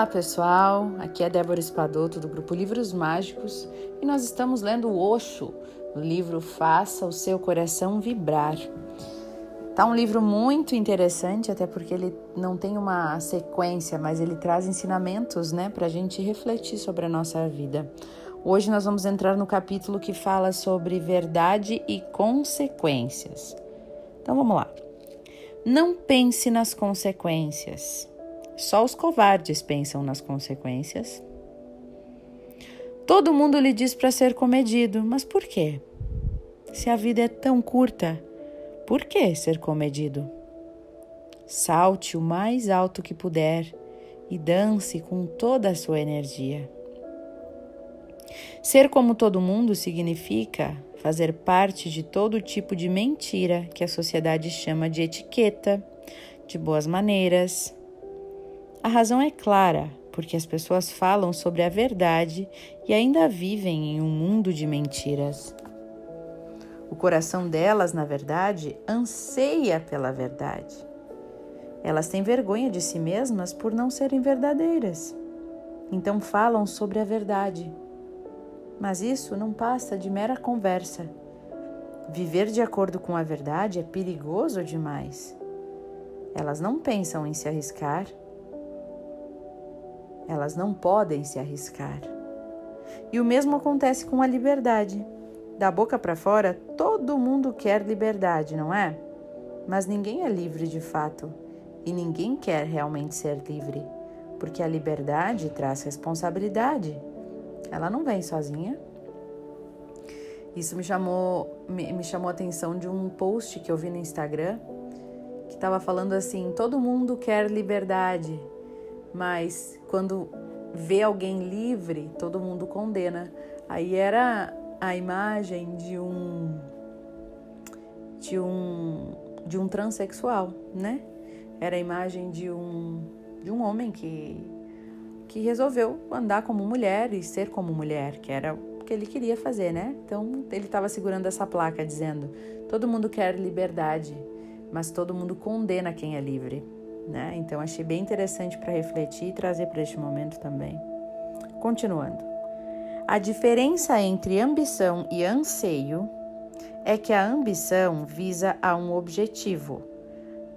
Olá pessoal, aqui é Débora Espadoto do grupo Livros Mágicos e nós estamos lendo o Osho, o livro Faça o Seu Coração Vibrar. Tá um livro muito interessante, até porque ele não tem uma sequência, mas ele traz ensinamentos, né, para a gente refletir sobre a nossa vida. Hoje nós vamos entrar no capítulo que fala sobre verdade e consequências. Então vamos lá. Não pense nas consequências. Só os covardes pensam nas consequências. Todo mundo lhe diz para ser comedido, mas por quê? Se a vida é tão curta, por que ser comedido? Salte o mais alto que puder e dance com toda a sua energia. Ser como todo mundo significa fazer parte de todo tipo de mentira que a sociedade chama de etiqueta, de boas maneiras, a razão é clara, porque as pessoas falam sobre a verdade e ainda vivem em um mundo de mentiras. O coração delas, na verdade, anseia pela verdade. Elas têm vergonha de si mesmas por não serem verdadeiras. Então falam sobre a verdade. Mas isso não passa de mera conversa. Viver de acordo com a verdade é perigoso demais. Elas não pensam em se arriscar elas não podem se arriscar. E o mesmo acontece com a liberdade. Da boca para fora, todo mundo quer liberdade, não é? Mas ninguém é livre de fato. E ninguém quer realmente ser livre, porque a liberdade traz responsabilidade. Ela não vem sozinha. Isso me chamou, me, me chamou a atenção de um post que eu vi no Instagram que estava falando assim: todo mundo quer liberdade, mas quando vê alguém livre, todo mundo condena. Aí era a imagem de um de um de um transexual, né? Era a imagem de um de um homem que que resolveu andar como mulher e ser como mulher, que era o que ele queria fazer, né? Então ele estava segurando essa placa dizendo: todo mundo quer liberdade, mas todo mundo condena quem é livre. Né? Então achei bem interessante para refletir e trazer para este momento também. Continuando. A diferença entre ambição e anseio é que a ambição visa a um objetivo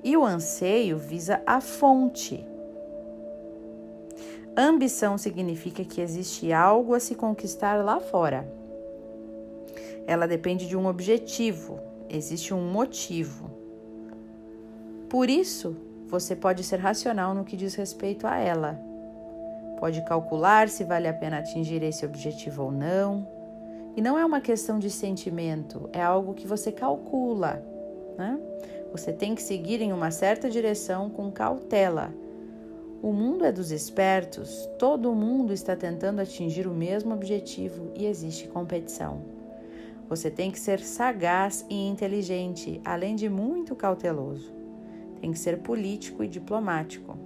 e o anseio visa a fonte. Ambição significa que existe algo a se conquistar lá fora. Ela depende de um objetivo, existe um motivo. Por isso, você pode ser racional no que diz respeito a ela. Pode calcular se vale a pena atingir esse objetivo ou não. E não é uma questão de sentimento, é algo que você calcula. Né? Você tem que seguir em uma certa direção com cautela. O mundo é dos espertos, todo mundo está tentando atingir o mesmo objetivo e existe competição. Você tem que ser sagaz e inteligente, além de muito cauteloso tem que ser político e diplomático.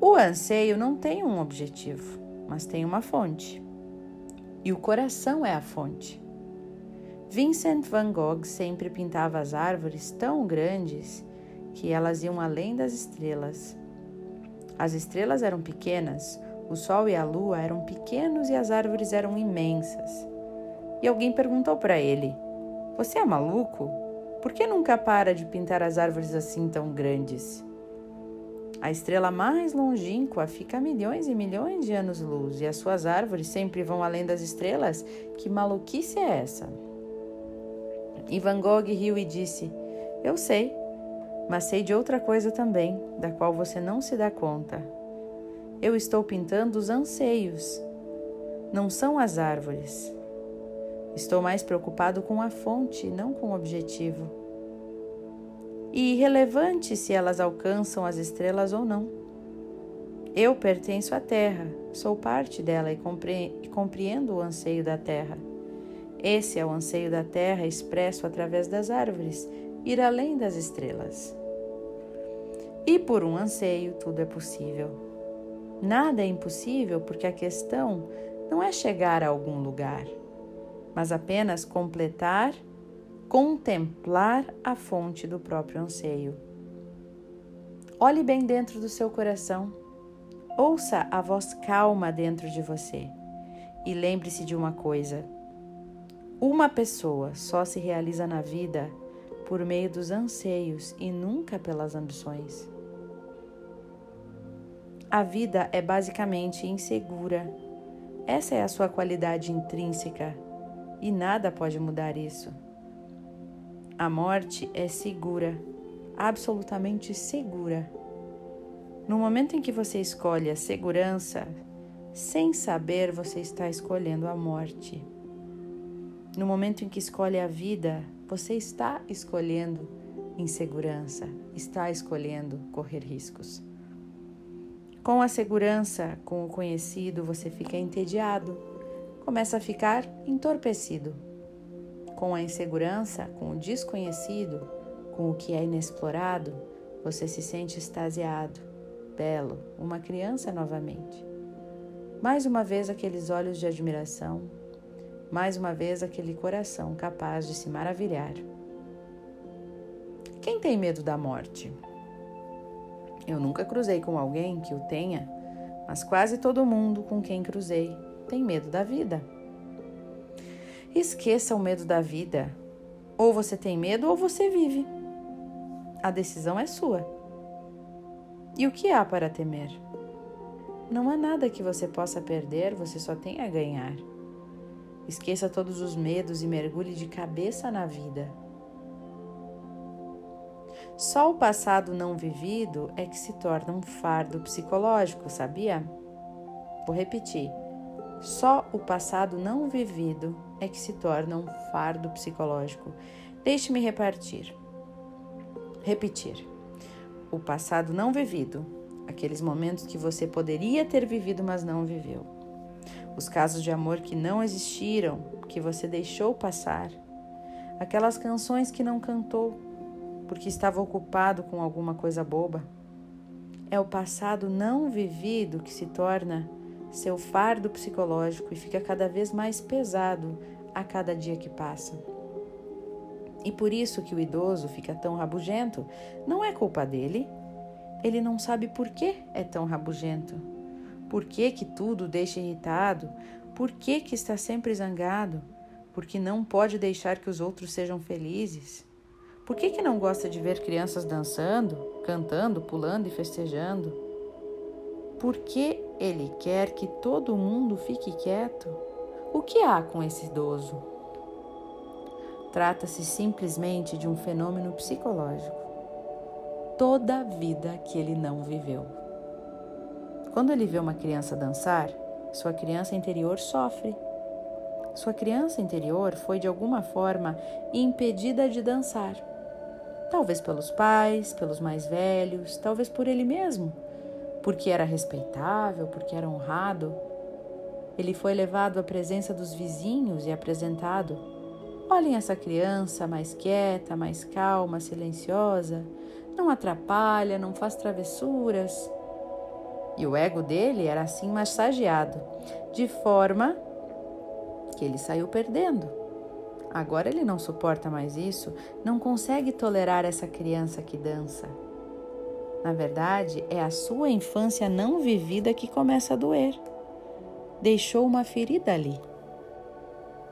O anseio não tem um objetivo, mas tem uma fonte. E o coração é a fonte. Vincent van Gogh sempre pintava as árvores tão grandes que elas iam além das estrelas. As estrelas eram pequenas, o sol e a lua eram pequenos e as árvores eram imensas. E alguém perguntou para ele: Você é maluco? Por que nunca para de pintar as árvores assim tão grandes? A estrela mais longínqua fica a milhões e milhões de anos-luz e as suas árvores sempre vão além das estrelas? Que maluquice é essa? E Van Gogh riu e disse: Eu sei, mas sei de outra coisa também, da qual você não se dá conta. Eu estou pintando os anseios, não são as árvores. Estou mais preocupado com a fonte, não com o objetivo. E irrelevante se elas alcançam as estrelas ou não. Eu pertenço à Terra, sou parte dela e compreendo o anseio da Terra. Esse é o anseio da Terra expresso através das árvores, ir além das estrelas. E por um anseio, tudo é possível. Nada é impossível porque a questão não é chegar a algum lugar mas apenas completar, contemplar a fonte do próprio anseio. Olhe bem dentro do seu coração. Ouça a voz calma dentro de você e lembre-se de uma coisa: uma pessoa só se realiza na vida por meio dos anseios e nunca pelas ambições. A vida é basicamente insegura. Essa é a sua qualidade intrínseca e nada pode mudar isso. A morte é segura, absolutamente segura. No momento em que você escolhe a segurança, sem saber, você está escolhendo a morte. No momento em que escolhe a vida, você está escolhendo insegurança, está escolhendo correr riscos. Com a segurança, com o conhecido, você fica entediado, começa a ficar entorpecido. Com a insegurança, com o desconhecido, com o que é inexplorado, você se sente extasiado, belo, uma criança novamente. Mais uma vez aqueles olhos de admiração, mais uma vez aquele coração capaz de se maravilhar. Quem tem medo da morte? Eu nunca cruzei com alguém que o tenha, mas quase todo mundo com quem cruzei tem medo da vida. Esqueça o medo da vida. Ou você tem medo ou você vive. A decisão é sua. E o que há para temer? Não há nada que você possa perder, você só tem a ganhar. Esqueça todos os medos e mergulhe de cabeça na vida. Só o passado não vivido é que se torna um fardo psicológico, sabia? Vou repetir. Só o passado não vivido é que se torna um fardo psicológico. Deixe-me repartir. Repetir. O passado não vivido, aqueles momentos que você poderia ter vivido, mas não viveu. Os casos de amor que não existiram, que você deixou passar. Aquelas canções que não cantou, porque estava ocupado com alguma coisa boba. É o passado não vivido que se torna seu fardo psicológico e fica cada vez mais pesado a cada dia que passa. E por isso que o idoso fica tão rabugento, não é culpa dele. Ele não sabe por que é tão rabugento. Por que, que tudo deixa irritado? Por que, que está sempre zangado? Porque não pode deixar que os outros sejam felizes. Por que, que não gosta de ver crianças dançando, cantando, pulando e festejando? Por que ele quer que todo mundo fique quieto? O que há com esse idoso? Trata-se simplesmente de um fenômeno psicológico. Toda a vida que ele não viveu. Quando ele vê uma criança dançar, sua criança interior sofre. Sua criança interior foi de alguma forma impedida de dançar. Talvez pelos pais, pelos mais velhos, talvez por ele mesmo, porque era respeitável, porque era honrado. Ele foi levado à presença dos vizinhos e apresentado. Olhem essa criança mais quieta, mais calma, silenciosa, não atrapalha, não faz travessuras. E o ego dele era assim massageado, de forma que ele saiu perdendo. Agora ele não suporta mais isso, não consegue tolerar essa criança que dança. Na verdade, é a sua infância não vivida que começa a doer. Deixou uma ferida ali.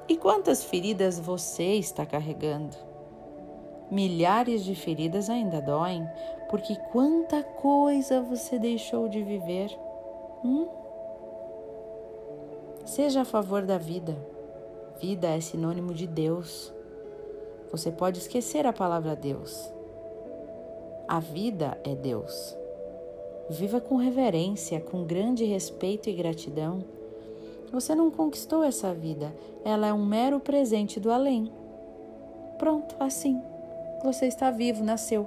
E quantas feridas você está carregando? Milhares de feridas ainda doem, porque quanta coisa você deixou de viver. Hum? Seja a favor da vida Vida é sinônimo de Deus. Você pode esquecer a palavra Deus. A vida é Deus. Viva com reverência, com grande respeito e gratidão. Você não conquistou essa vida, ela é um mero presente do além. Pronto, assim. Você está vivo, nasceu.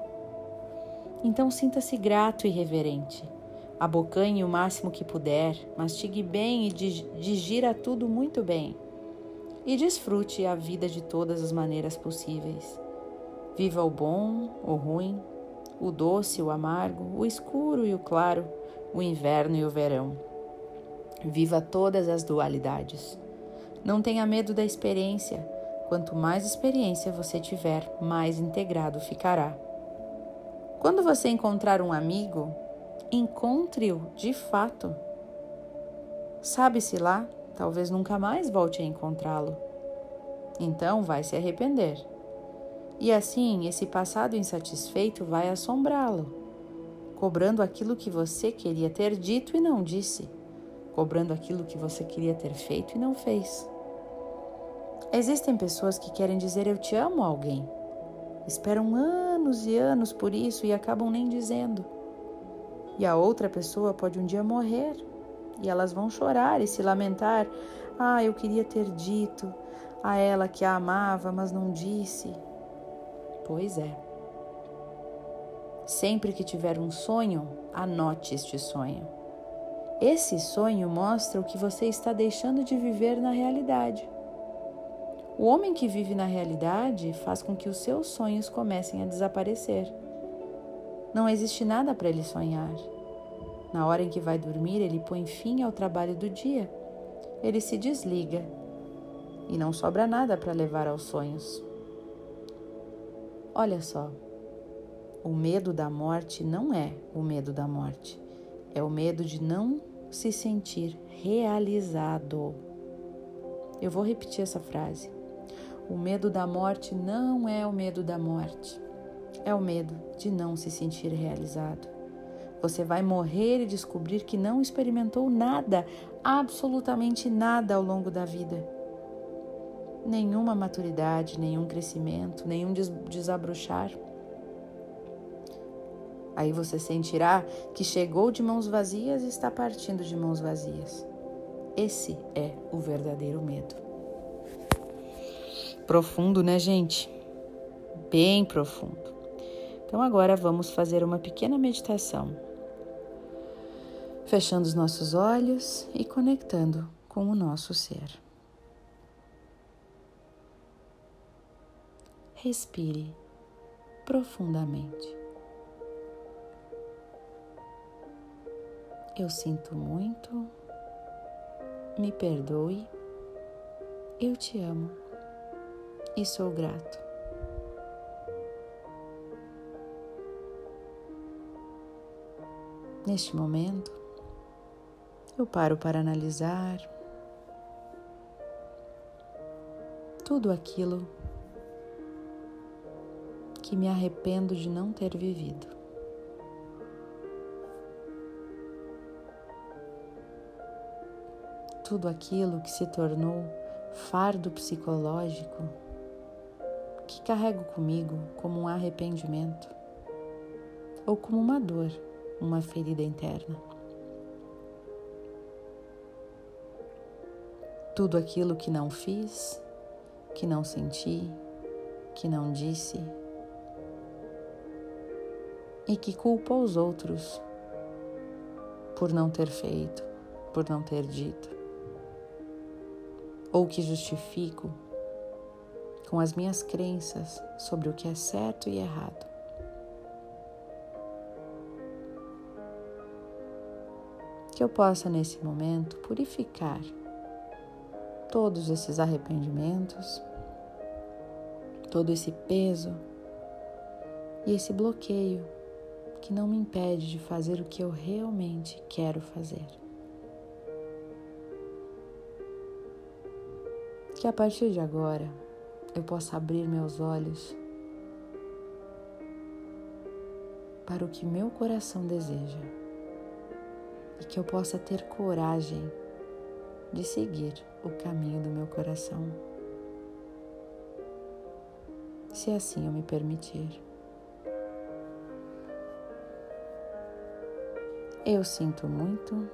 Então sinta-se grato e reverente. Abocanhe o máximo que puder, mastigue bem e digira tudo muito bem e desfrute a vida de todas as maneiras possíveis. Viva o bom, o ruim, o doce, o amargo, o escuro e o claro, o inverno e o verão. Viva todas as dualidades. Não tenha medo da experiência. Quanto mais experiência você tiver, mais integrado ficará. Quando você encontrar um amigo, Encontre-o de fato. Sabe-se lá, talvez nunca mais volte a encontrá-lo. Então vai se arrepender. E assim, esse passado insatisfeito vai assombrá-lo, cobrando aquilo que você queria ter dito e não disse, cobrando aquilo que você queria ter feito e não fez. Existem pessoas que querem dizer eu te amo a alguém, esperam anos e anos por isso e acabam nem dizendo. E a outra pessoa pode um dia morrer e elas vão chorar e se lamentar: Ah, eu queria ter dito a ela que a amava, mas não disse. Pois é. Sempre que tiver um sonho, anote este sonho. Esse sonho mostra o que você está deixando de viver na realidade. O homem que vive na realidade faz com que os seus sonhos comecem a desaparecer. Não existe nada para ele sonhar. Na hora em que vai dormir, ele põe fim ao trabalho do dia. Ele se desliga e não sobra nada para levar aos sonhos. Olha só, o medo da morte não é o medo da morte, é o medo de não se sentir realizado. Eu vou repetir essa frase. O medo da morte não é o medo da morte, é o medo de não se sentir realizado. Você vai morrer e descobrir que não experimentou nada, absolutamente nada ao longo da vida. Nenhuma maturidade, nenhum crescimento, nenhum desabrochar. Aí você sentirá que chegou de mãos vazias e está partindo de mãos vazias. Esse é o verdadeiro medo. Profundo, né, gente? Bem profundo. Então agora vamos fazer uma pequena meditação. Fechando os nossos olhos e conectando com o nosso ser. Respire profundamente. Eu sinto muito, me perdoe, eu te amo e sou grato. Neste momento, eu paro para analisar tudo aquilo que me arrependo de não ter vivido. Tudo aquilo que se tornou fardo psicológico que carrego comigo como um arrependimento ou como uma dor, uma ferida interna. Tudo aquilo que não fiz, que não senti, que não disse e que culpa os outros por não ter feito, por não ter dito, ou que justifico com as minhas crenças sobre o que é certo e errado. Que eu possa, nesse momento, purificar todos esses arrependimentos, todo esse peso e esse bloqueio que não me impede de fazer o que eu realmente quero fazer. Que a partir de agora eu possa abrir meus olhos para o que meu coração deseja e que eu possa ter coragem de seguir o caminho do meu coração, se assim eu me permitir. Eu sinto muito,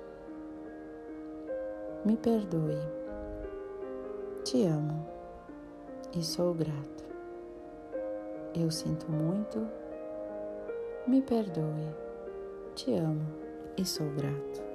me perdoe, te amo. E sou grato. Eu sinto muito, me perdoe, te amo. E sou grato.